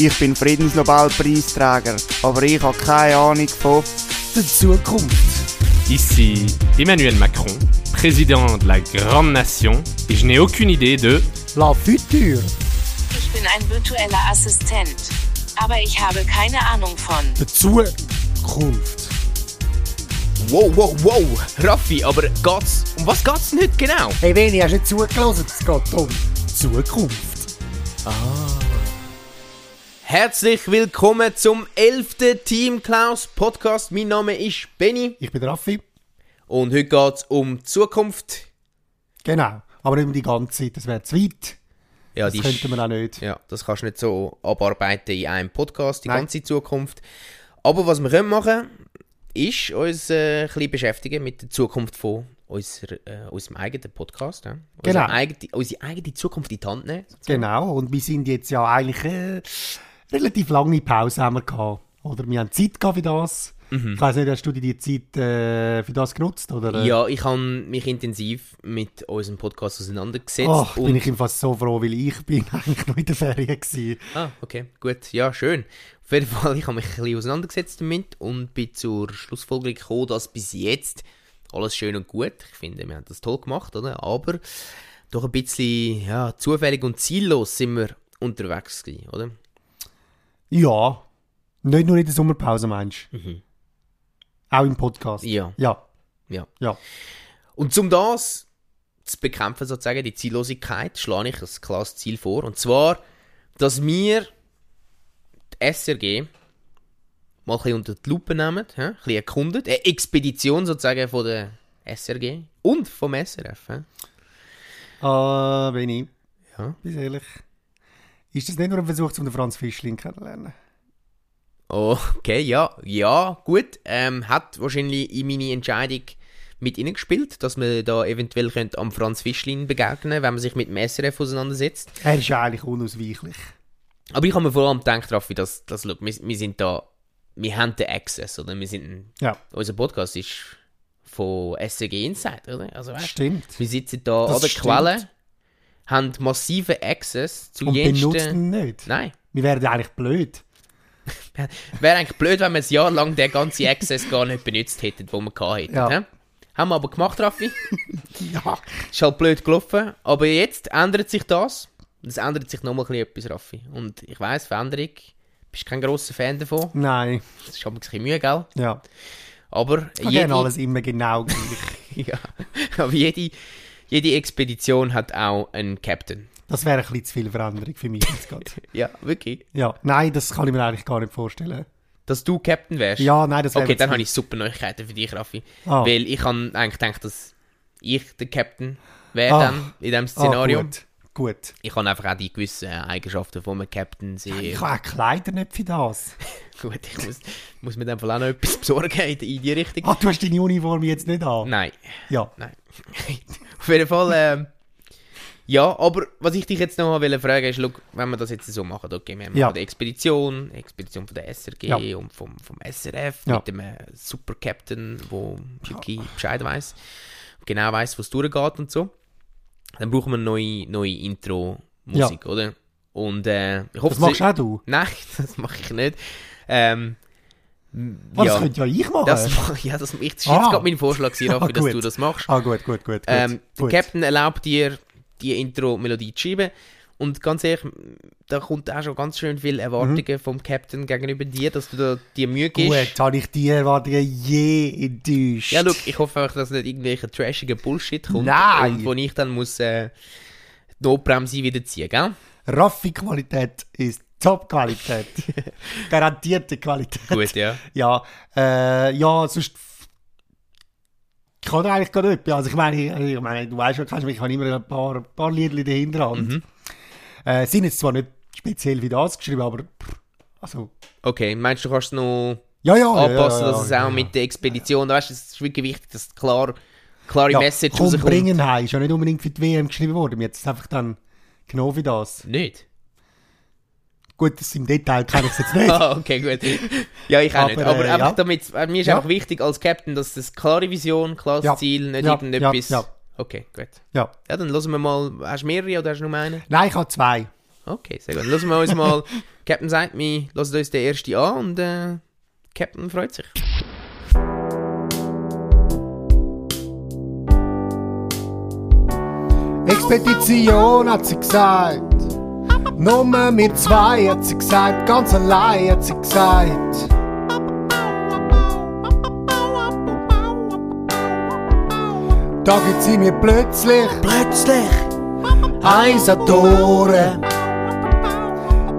Ich bin Friedensnobelpreisträger, aber ich habe keine Ahnung von der Zukunft. Ici Emmanuel Macron, président de la grande nation, et je n'ai aucune idée de... La Future, Ich bin ein virtueller Assistent. Aber ich habe keine Ahnung von. der Zukunft. Wow, wow, wow! Raffi, aber geht's. Um was geht's denn heute genau? Hey Veni, hast du nicht zugelassen? Es geht um Zukunft. Herzlich willkommen zum 11. Team Klaus Podcast. Mein Name ist Benny Ich bin Raffi. und heute geht's um die Zukunft. Genau. Aber nicht um die ganze Zeit, das wäre zu weit. Ja, Das könnte man auch nicht. Ja, das kannst du nicht so abarbeiten in einem Podcast, die Nein. ganze Zukunft. Aber was wir können machen, ist uns äh, ein bisschen beschäftigen mit der Zukunft von unser, äh, unserem eigenen Podcast. Ja? Genau. Unsere, eigene, unsere eigene Zukunft in die Hand nehmen. sozusagen. Genau. Und wir sind jetzt ja eigentlich äh, relativ lange Pause haben wir gehabt. Oder wir haben Zeit gehabt für das. Ich weiß nicht, hast du die Zeit äh, für das genutzt? Oder? Ja, ich habe mich intensiv mit unserem Podcast auseinandergesetzt. Ach, bin ich ihm fast so froh, weil ich bin eigentlich noch in der Ferien gewesen. Ah, okay, gut. Ja, schön. Auf jeden Fall, ich habe mich ein bisschen auseinandergesetzt damit und bin zur Schlussfolgerung gekommen, dass bis jetzt alles schön und gut. Ich finde, wir haben das toll gemacht, oder? Aber doch ein bisschen ja, zufällig und ziellos sind wir unterwegs gewesen, oder? Ja. Nicht nur in der Sommerpause, meinst du? Auch im Podcast? Mhm. Ja. Ja. Ja. Ja. Und um das zu bekämpfen, sozusagen, die Ziellosigkeit, schlage ich ein klares Ziel vor. Und zwar, dass wir die SRG mal ein bisschen unter die Lupe nehmen, ein bisschen erkunden. Eine Expedition sozusagen von der SRG und vom SRF. hä? Äh, Benni, Ja. bis ehrlich. Ist das nicht nur ein Versuch, um den Franz Fischling kennenzulernen? Okay, ja, ja, gut. Ähm, hat wahrscheinlich in meine Entscheidung mit gespielt, dass man da eventuell könnte am Franz Fischlin begegnen wenn man sich mit dem SRF auseinandersetzt. Er ist eigentlich unausweichlich. Aber ich habe mir vor allem gedacht, Raffi, dass, dass look, wir, wir sind da, wir haben den Access, oder? Wir sind, Ja, unser Podcast ist von SCG Insight, oder? Also, weißt, stimmt. wir sitzen da Das an der stimmt. Quelle, haben massiven Access zu Und jensten... benutzt ihn nicht. Nein. Wir wären eigentlich blöd. Wäre eigentlich blöd, wenn wir ein Jahr lang den ganzen Access gar nicht benutzt hätten, den wir gehabt hätten. Ja. hä? Haben wir aber gemacht, Raffi. Ja. Ist halt blöd gelaufen. Aber jetzt ändert sich das. Es ändert sich nochmal etwas, Raffi. Und ich weiss, Veränderung, bist kein grosser Fan davon. Nein. Das ist aber ein bisschen Mühe, gell? Ja. Aber Ich gerne alles immer genau gleich. ja, aber jede, jede Expedition hat auch einen Captain. Das wäre ein bisschen zu viel Veränderung für mich jetzt gerade. Ja, wirklich. Ja. Nein, das kann ich mir eigentlich gar nicht vorstellen. Dass du Captain wärst? Ja, nein, das wäre Okay, dann habe ich super Neuigkeiten für dich, Raffi. Ah. Weil ich habe eigentlich gedacht, dass ich der Captain wäre Ah. dann in diesem Szenario. Ah, gut. Gut. ich habe einfach auch die gewissen Eigenschaften von einem Captain sehr... Ich habe auch Kleider nicht für das. Gut, ich muss, muss mir dann auch noch etwas besorgen in die- in die Richtung. Ah, du hast deine Uniform jetzt nicht an? Nein. Ja. Nein. Auf jeden Fall, ähm, ja, aber was ich dich jetzt noch wollte fragen ist, look, wenn wir das jetzt so machen, okay, wir haben Ja. die Expedition, Expedition von der SRG Ja. und vom, vom SRF Ja. mit dem äh, Super Captain, der wirklich Bescheid weiß, genau weiß, was durchgeht und so. Dann brauchen wir eine neue, neue Intro-Musik, oder? Und äh, ich hoffe, Das machst auch du. Nein, das mache ich nicht. Ähm, Oh, Das könnte ja ich machen. das, ja, das, ich, das ist Ah. jetzt gerade mein Vorschlag, gewesen, Raffi, Ah, dass du das machst. ah, gut, gut, gut. gut. Ähm, der gut. Captain erlaubt dir, die Intro-Melodie zu schreiben. Und ganz ehrlich, da kommt auch schon ganz schön viel Erwartungen vom Captain gegenüber dir, dass du da die Mühe gibst. Mhm. Gut, habe ich die Erwartungen je enttäuscht. Ja, look, ich hoffe einfach, dass nicht irgendwelche trashiger Bullshit kommt. Nein. Und wo ich dann muss äh, die Notbremse wieder ziehen, gell? Raffi-Qualität ist Top-Qualität. Garantierte Qualität. Gut, ja. Ja, äh, ja, sonst ich kann eigentlich gar nicht. Also ich meine, ich meine, du weißt ja, mich, ich habe immer ein paar, ein paar Lieder in der Hinterhand. Mhm. Äh, sind jetzt zwar nicht speziell wie das geschrieben, aber pff, also Okay, meinst du, du kannst es noch ja, ja, anpassen, ja, ja, dass es auch mit der Expedition, weißt du, es ist wirklich wichtig, dass klar, klare ja, Message komm, rauskommt. bringen heim, ist ja nicht unbedingt für die WM geschrieben worden. Jetzt einfach dann genau wie das. Nicht? Gut, das im Detail kann ich es jetzt nicht. Ah, okay, gut. Ja, ich auch Aber, nicht. Aber äh, einfach ja. damit, äh, mir ist Ja. einfach wichtig als Captain, dass das klare Vision, klares Ja. Ziel, nicht Ja, irgendetwas. ja. Okay, gut. Ja. Ja, dann hören wir mal, hast du mehrere oder hast du nur einen? Nein, ich habe zwei. Okay, sehr gut. Dann hören wir uns mal Captain sagt mir, lasst uns den ersten an und äh, Captain freut sich. Expedition hat sie gesagt. Nummer mit zwei hat sie gesagt. Ganz allein hat sie gesagt. Da gibt sie mir plötzlich, plötzlich, eins an Ohren.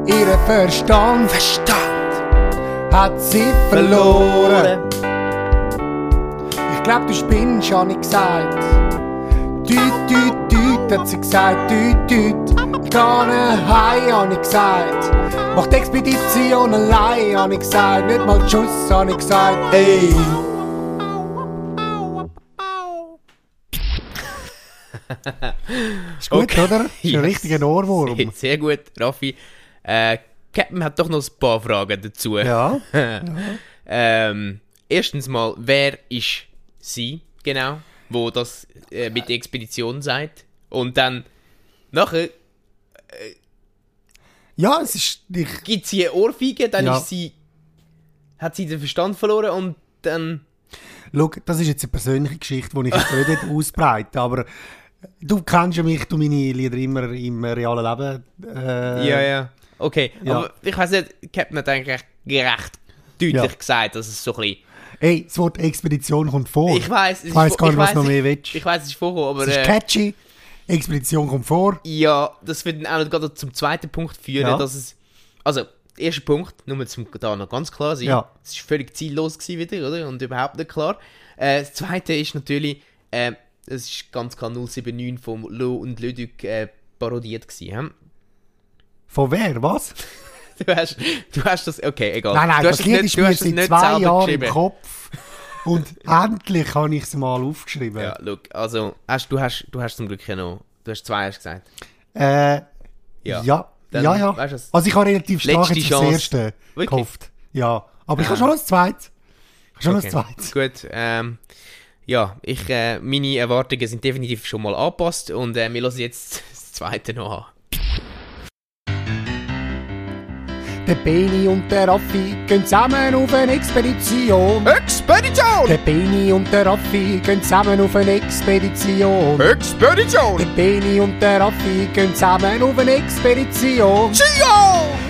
Ihren Verstand, Verstand hat sie verloren. Ich glaub, du spinnst, hab ich gesagt. Düt, düt, düt, hat sie gesagt, düt, düt. Gehe heim, hab ich gesagt. Mach die Expedition allein, hab ich gesagt. Nicht mal Tschüss, hab ich gesagt. Ey. Ist gut, Okay. oder? Ist ein Yes. richtiger Ohrwurm. Sehr, sehr gut, Raffi. Äh, Captain hat doch noch ein paar Fragen dazu. Ja. Ähm, erstens mal, wer ist sie genau, wo das äh, mit der Expedition sagt? Und dann nachher Ja, es ist. Ich, gibt sie eine Ohrfeige, dann Ja. ist sie hat sie den Verstand verloren und dann Schau, das ist jetzt eine persönliche Geschichte, die ich jetzt nicht ausbreite, aber du kennst ja mich, du meine Lieder immer im realen Leben. Äh, ja ja okay, ja. aber ich weiß nicht, Captain hat eigentlich recht deutlich Ja. gesagt, dass es so ein bisschen Ey, das Wort Expedition kommt vor. ich weiß Ich weiss gar nicht, was noch mehr willst. Ich weiß, es ist vorgekommen, aber Es ist äh, catchy. Expedition kommt vor. Ja, das wird dann auch noch gerade zum zweiten Punkt führen, Ja. dass es. Also, erster Punkt, nur zum da noch ganz klar sein. Ja. Es war völlig ziellos gewesen wieder, oder? Und überhaupt nicht klar. Äh, das zweite ist natürlich, äh, es ist ganz klar 079 von Lo und Ludwig äh, parodiert gewesen. hm? Von wer? Was? Du hast, du hast das, okay, egal. Nein, nein, du das hast Lied nicht- ist du hast seit nicht zwei Jahren im. Kopf. Und endlich habe ich es mal aufgeschrieben. Ja, look, also, hast, du, hast, du hast zum Glück ja noch, du hast zwei hast gesagt. Äh, Ja. ja. Ja, Dann, ja. ja. weißt du? Also ich habe relativ stark jetzt das erste Wirklich? gehofft. Ja. Aber ich Ah. habe schon das zweite. Ich habe schon Okay. das zweite. Gut, ähm, ja, ich, äh, meine Erwartungen sind definitiv schon mal angepasst und äh, wir hören jetzt das zweite noch an. Der Beni und der Raffi gehen zusammen auf eine Expedition. Expedition! Der Beni und der Raffi gehen zusammen auf eine Expedition. Expedition! Der Beni und der Raffi gehen zusammen auf eine Expedition.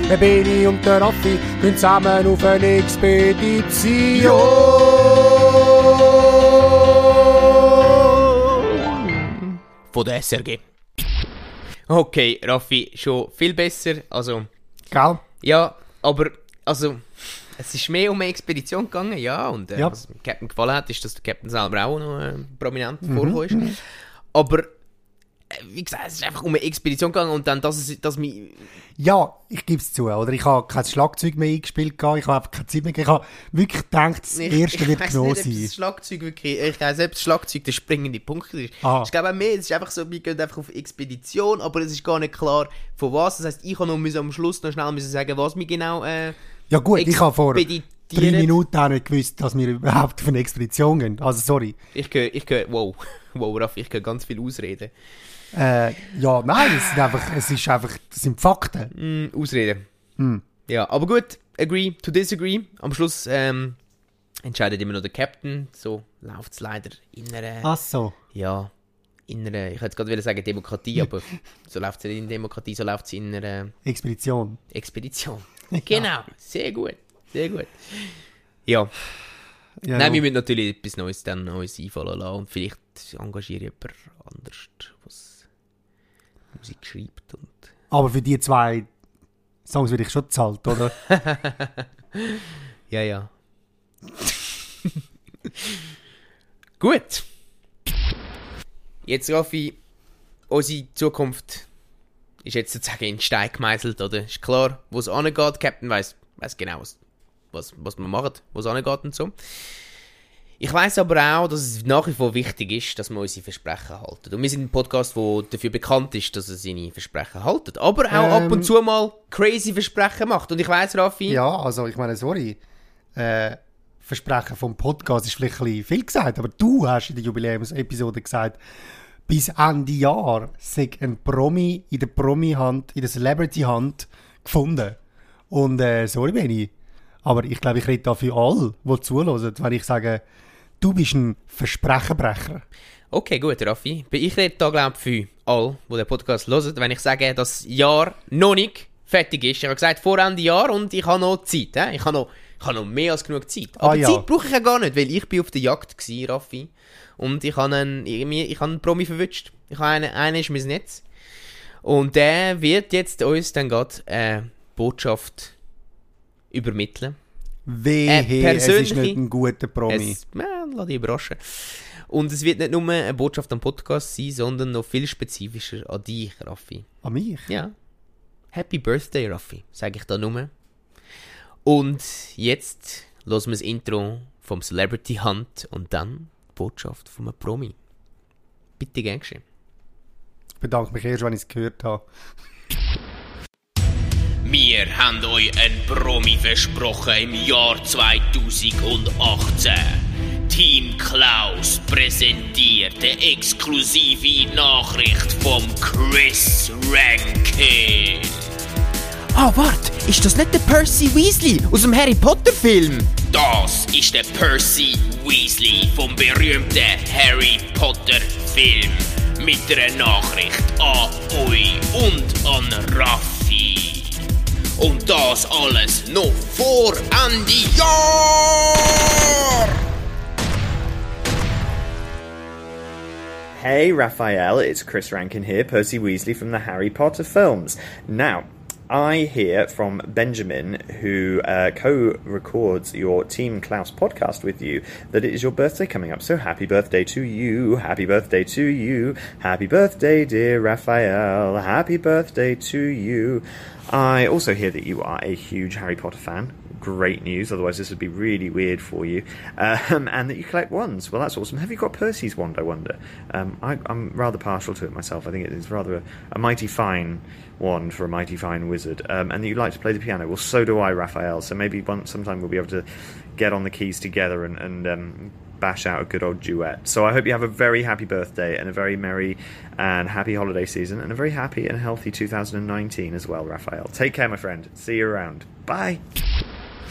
Der Beni und der Raffi gehen zusammen auf eine Expedition. Von der SRG. Okay, Raffi, schon viel besser. Also, Gell? Ja, aber, also, es ist mehr um eine Expedition gegangen, ja. Und äh, Ja. was dem Captain gefallen hat, ist, dass der Captain selber auch noch äh, prominent vorgekommen ist. Aber, äh, wie gesagt, es ist einfach um eine Expedition gegangen und dann, dass es, dass mich Ja, ich gebe es zu. Oder ich habe kein Schlagzeug mehr eingespielt. Ich habe einfach keine Zeit mehr. Ich habe wirklich gedacht, das erste wird weiss genommen nicht, ob sein. das Schlagzeug wirklich, ich weiß selbst das Schlagzeug der springende Punkt ist. Ah. Ich glaube auch mehr, es ist einfach so, wir gehen einfach auf Expedition, aber es ist gar nicht klar, von was. Das heisst, ich habe noch müssen am Schluss noch schnell müssen sagen, was wir genau äh, Ja gut, ich habe vor drei. Minuten auch nicht gewusst, dass wir überhaupt auf eine Expedition gehen. Also sorry. Ich höre, ich höre, wow, wow, Raff, ich höre ganz viel Ausreden. Äh, ja, nein, es, sind einfach, es ist einfach, das sind Fakten. Mm, Ausreden. Hm. Ja, aber gut, agree to disagree. Am Schluss ähm, entscheidet immer noch der Captain. So läuft es leider in einer... Ach so. ja, in einer, ich hätte gerade wieder sagen Demokratie, aber so läuft es nicht in Demokratie, so läuft es in einer Expedition. Expedition. Genau, sehr gut, sehr gut. Ja, Ja, nein, wir müssen natürlich etwas Neues dann Neues einfallen lassen und vielleicht engagiere ich jemand anders, was Musik schreibt und... aber für die zwei Songs werde ich schon zahlt, oder? Ja, ja. Gut. Jetzt, Raffi, unsere Zukunft ist jetzt sozusagen in Stein gemeißelt, oder? Ist klar, wo es angeht. Captain weiß weiß genau, was, was, was man macht, wo es angeht und so. Ich weiß aber auch, dass es nach wie vor wichtig ist, dass wir unsere Versprechen halten. Und wir sind ein Podcast, der dafür bekannt ist, dass er seine Versprechen haltet. Aber auch ab Ähm. und zu mal crazy Versprechen macht. Und ich weiß, Raffi, ja, also ich meine, sorry. Äh, Versprechen vom Podcast ist vielleicht ein bisschen viel gesagt, aber du hast in der Jubiläumsepisode gesagt, bis Ende Jahr sei ein Promi in der Promi-Hand, in der Celebrity-Hand gefunden. Und äh, sorry, Benny, aber ich glaube, ich rede da für alle, die zuhören, wenn ich sage, du bist ein Versprechenbrecher. Okay, gut, Raffi. Ich rede da, glaube ich, für alle, die den Podcast hören, wenn ich sage, dass das Jahr noch nicht fertig ist. Ich habe gesagt, vor Ende Jahr und ich habe noch Zeit. He? Ich, habe noch, ich habe noch mehr als genug Zeit. Aber Ah, ja. Zeit brauche ich ja gar nicht, weil ich bin auf der Jagd gewesen, Raffi. Und ich habe einen, ich, ich habe einen Promi verwünscht. Ich habe einen, einen ist mein Netz. Und der wird jetzt uns dann gerade äh, Botschaft übermitteln. Wehe, Äh, es ist nicht ein guter Promi. Es, ja, lass dich überraschen. Und es wird nicht nur eine Botschaft am Podcast sein, sondern noch viel spezifischer an dich, Raffi. An mich? Ja. Happy Birthday, Raffi, sage ich da nur. Und jetzt hören wir das Intro vom Celebrity Hunt und dann die Botschaft von einem Promi. Bitte gern geschehen. Ich bedanke mich erst, wenn ich es gehört habe. Wir haben euch einen Promi versprochen im Jahr 2018. Team Klaus präsentiert eine exklusive Nachricht vom Chris Rankin. Ah, warte, ist das nicht der Percy Weasley aus dem Harry Potter Film? Das ist der Percy Weasley vom berühmten Harry Potter Film. Mit einer Nachricht an euch und an Raffi. Und das alles noch vor Ende Jahr! Hey Raphael, it's Chris Rankin here, Percy Weasley from the Harry Potter films. Now, I hear from Benjamin, who uh, co records your Team Klaus podcast with you, that it is your birthday coming up. So happy birthday to you, happy birthday to you, happy birthday, dear Raphael, happy birthday to you. I also hear that you are a huge Harry Potter fan. Great news, otherwise, this would be really weird for you. Um, and that you collect wands. Well, that's awesome. Have you got Percy's wand, I wonder? Um, I, I'm rather partial to it myself. I think it is rather a, a mighty fine wand for a mighty fine wizard. Um, and that you like to play the piano. Well, so do I, Raphael. So maybe one, sometime we'll be able to get on the keys together and, and um, bash out a good old duet. So I hope you have a very happy birthday and a very merry and happy holiday season and a very happy and healthy 2019 as well, Raphael. Take care, my friend. See you around. Bye.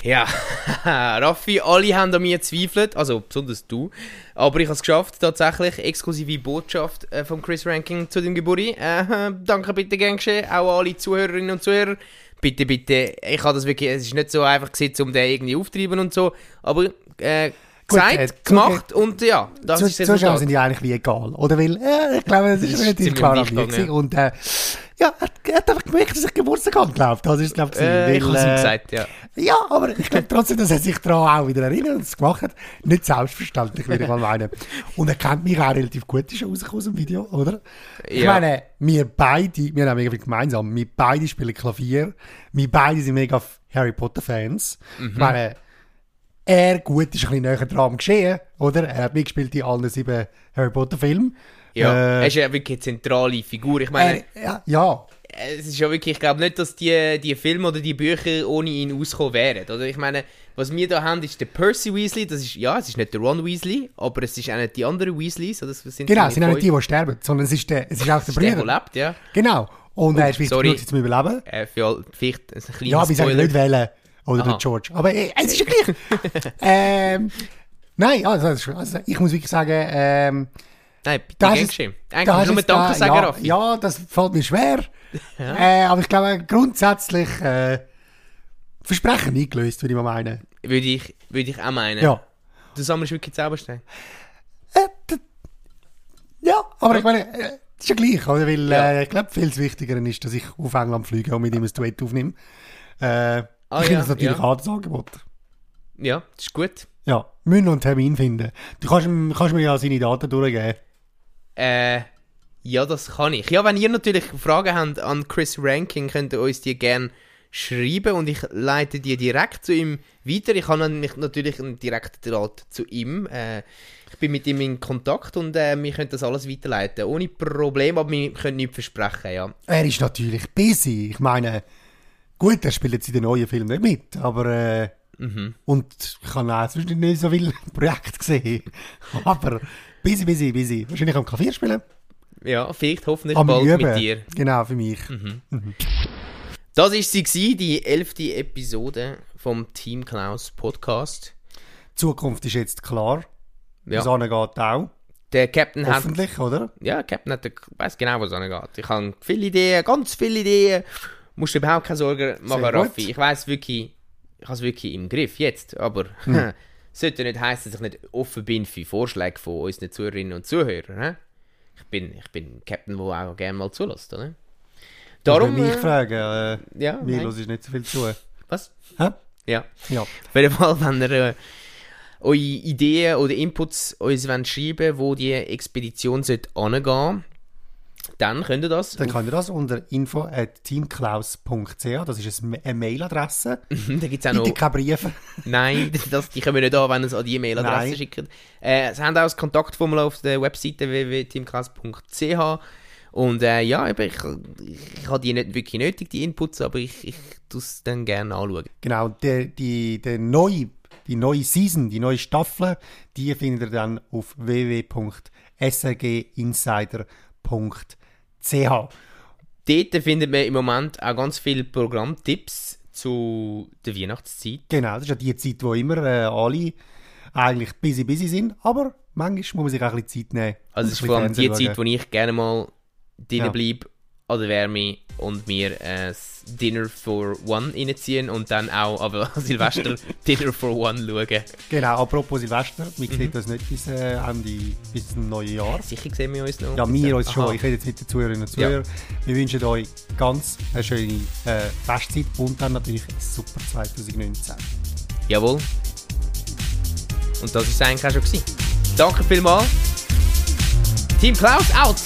Ja, Raffi, alle haben an mir gezweifelt, also besonders du. Aber ich habe es geschafft, tatsächlich. Exklusive Botschaft äh, vom Chris Ranking zu dem Geburi. Äh, danke bitte gern geschehen. Auch alle Zuhörerinnen und Zuhörer. Bitte, bitte. Ich habe das wirklich, es ist nicht so einfach gewesen, um den irgendwie aufzutreiben und so. Aber äh, gesagt, äh, gemacht und ja, das Zu- ist das Zuschauer sind ja eigentlich wie egal, oder? Weil, äh, ich glaube, es Das ist relativ klar. Und, äh, ja, er, er hat einfach gemerkt, dass ich Geburtstag habe, glaubt. Das ist, glaube ich, Äh, ich habe es ihm äh, gesagt, ja. Ja, aber ich glaube trotzdem, dass er sich daran auch wieder erinnert und es gemacht hat. Nicht selbstverständlich, würde ich mal meinen. Und er kennt mich auch relativ gut, ist rausgekommen aus dem Video, oder? Ich Ja. meine, wir beide, wir haben mega viel gemeinsam. Wir beide spielen Klavier. Wir beide sind mega Harry Potter Fans. Mhm. Ich meine, er gut ist ein bisschen näher dran am Geschehen, oder? Er hat mitgespielt in allen sieben Harry Potter Filmen. Ja, Äh, er ist ja wirklich eine zentrale Figur. Ich meine, er, ja, ja, es ist ja wirklich, ich glaube nicht, dass die, die Filme oder die Bücher ohne ihn auskommen wären. Oder ich meine, was wir da haben, ist der Percy Weasley. Das ist, ja, es ist nicht der Ron Weasley, aber es ist auch nicht die anderen Weasleys. Oder? Sind genau, es sind auch nicht die, die sterben, sondern es ist, der, es ist auch der ist der, der Bruder. lebt, ja. Genau. Und er ist wichtig sorry. genug zum Überleben. Äh, für vielleicht ein kleiner Ja, wir sagen Spoiler. nicht wählen. Oder Aha. der George. Aber äh, es ist ja gleich. ähm, nein, also, das also ich muss wirklich sagen, ähm, Nein, bitte da gern ist geschehen. Eigentlich hast nur es Danke da- sagen, ja, Raffi. ja, das fällt mir schwer. Äh, aber ich glaube, grundsätzlich äh, Versprechen eingelöst, würde ich mal meinen. Würde ich, würde ich auch meinen. Ja. Du sammelst wirklich Zaubersteine. Äh, ja, aber ich meine, äh, das ist ja gleich, oder? Weil Ja. äh, ich glaube, viel wichtiger ist, dass ich auf England fliege und mit ihm ein Duett aufnehme. Ah, ich finde ja, das natürlich ja. auch das Angebot. Ja, das ist gut. Ja, müssen noch einen Termin finden. Du kannst, kannst mir ja seine Daten durchgeben. Äh, ja, das kann ich. Ja, wenn ihr natürlich Fragen habt an Chris Ranking, könnt ihr uns die gerne schreiben und ich leite die direkt zu ihm weiter. Ich habe nämlich natürlich einen direkten Draht zu ihm. Äh, ich bin mit ihm in Kontakt und äh, wir können das alles weiterleiten. Ohne Problem, aber wir können nichts versprechen, ja. Er ist natürlich busy. Ich meine, gut, er spielt jetzt in den neuen Filmen nicht mit, aber äh, Mhm. und ich habe auch sonst nicht so viele Projekte gesehen. aber busy, busy, busy. Wahrscheinlich am Klavier spielen. Ja, vielleicht hoffentlich Am bald Üben. mit dir. Genau, für mich. Das war sie, gewesen, die elfte Episode vom Team Klaus Podcast. Die Zukunft ist jetzt klar. Ja. Sonne geht auch. Der Captain hat Hoffentlich, oder? Ja, Captain hat, weiß genau, was es geht. Ich habe viele Ideen, ganz viele Ideen. Musst dir überhaupt keine Sorgen machen, Sehr gut. Raffi. Ich weiß wirklich, ich habe es wirklich im Griff jetzt, aber Hm. sollte nicht heißen, dass ich nicht offen bin für Vorschläge von unseren Zuhörerinnen und Zuhörern. Ich bin, ich bin Captain, der auch gerne mal zulässt, oder? Darum. Wenn mich äh, fragen, äh, ja, mir los ist nicht so viel zu. Was? Hä? Ja. Ja. Auf jeden Fall, wenn ihr äh, eure Ideen oder Inputs uns wollt schreiben wo die Expedition sollte angehen dann könnt ihr das. Dann könnt ihr das unter info at teamklaus.ch, das ist eine Mailadresse. da gibt es auch Bitte noch. keine Briefe. Nein, das, die kommen nicht an, wenn ihr es an die E-Mail-Adresse Nein. schickt. Äh, sie haben auch das Kontaktformular auf der Webseite www.teamklaus.ch. Und äh, ja, eben, ich, ich habe die nicht wirklich nötig, die Inputs, aber ich, ich tue es dann gerne anschauen. Genau, die, die, die, neue, die neue Season, die neue Staffel, die findet ihr dann auf www.srginsider.ch. Dort findet man im Moment auch ganz viele Programmtipps zu der Weihnachtszeit. Genau, das ist ja die Zeit, wo immer äh, alle eigentlich busy busy sind, aber manchmal muss man sich auch ein bisschen Zeit nehmen. Also es ist vor allem die Zeit, wo ich gerne mal drinnen Ja. bleibe an der Wärme und mir ein Dinner for One reinziehen und dann auch aber Silvester Dinner for One schauen. Genau, apropos Silvester, wir Mhm. sehen das nicht bis äh, Ende, bis zum neuen Jahr. Sicher sehen wir uns noch. Ja, wir uns Aha. schon. Ich rede jetzt mit den Zuhörerinnen und Zuhörern. Wir wünschen euch ganz eine schöne äh, Festzeit und dann natürlich ein super 2019. Jawohl. Und das ist eigentlich auch schon gewesen. Danke vielmals. Team Klaus out!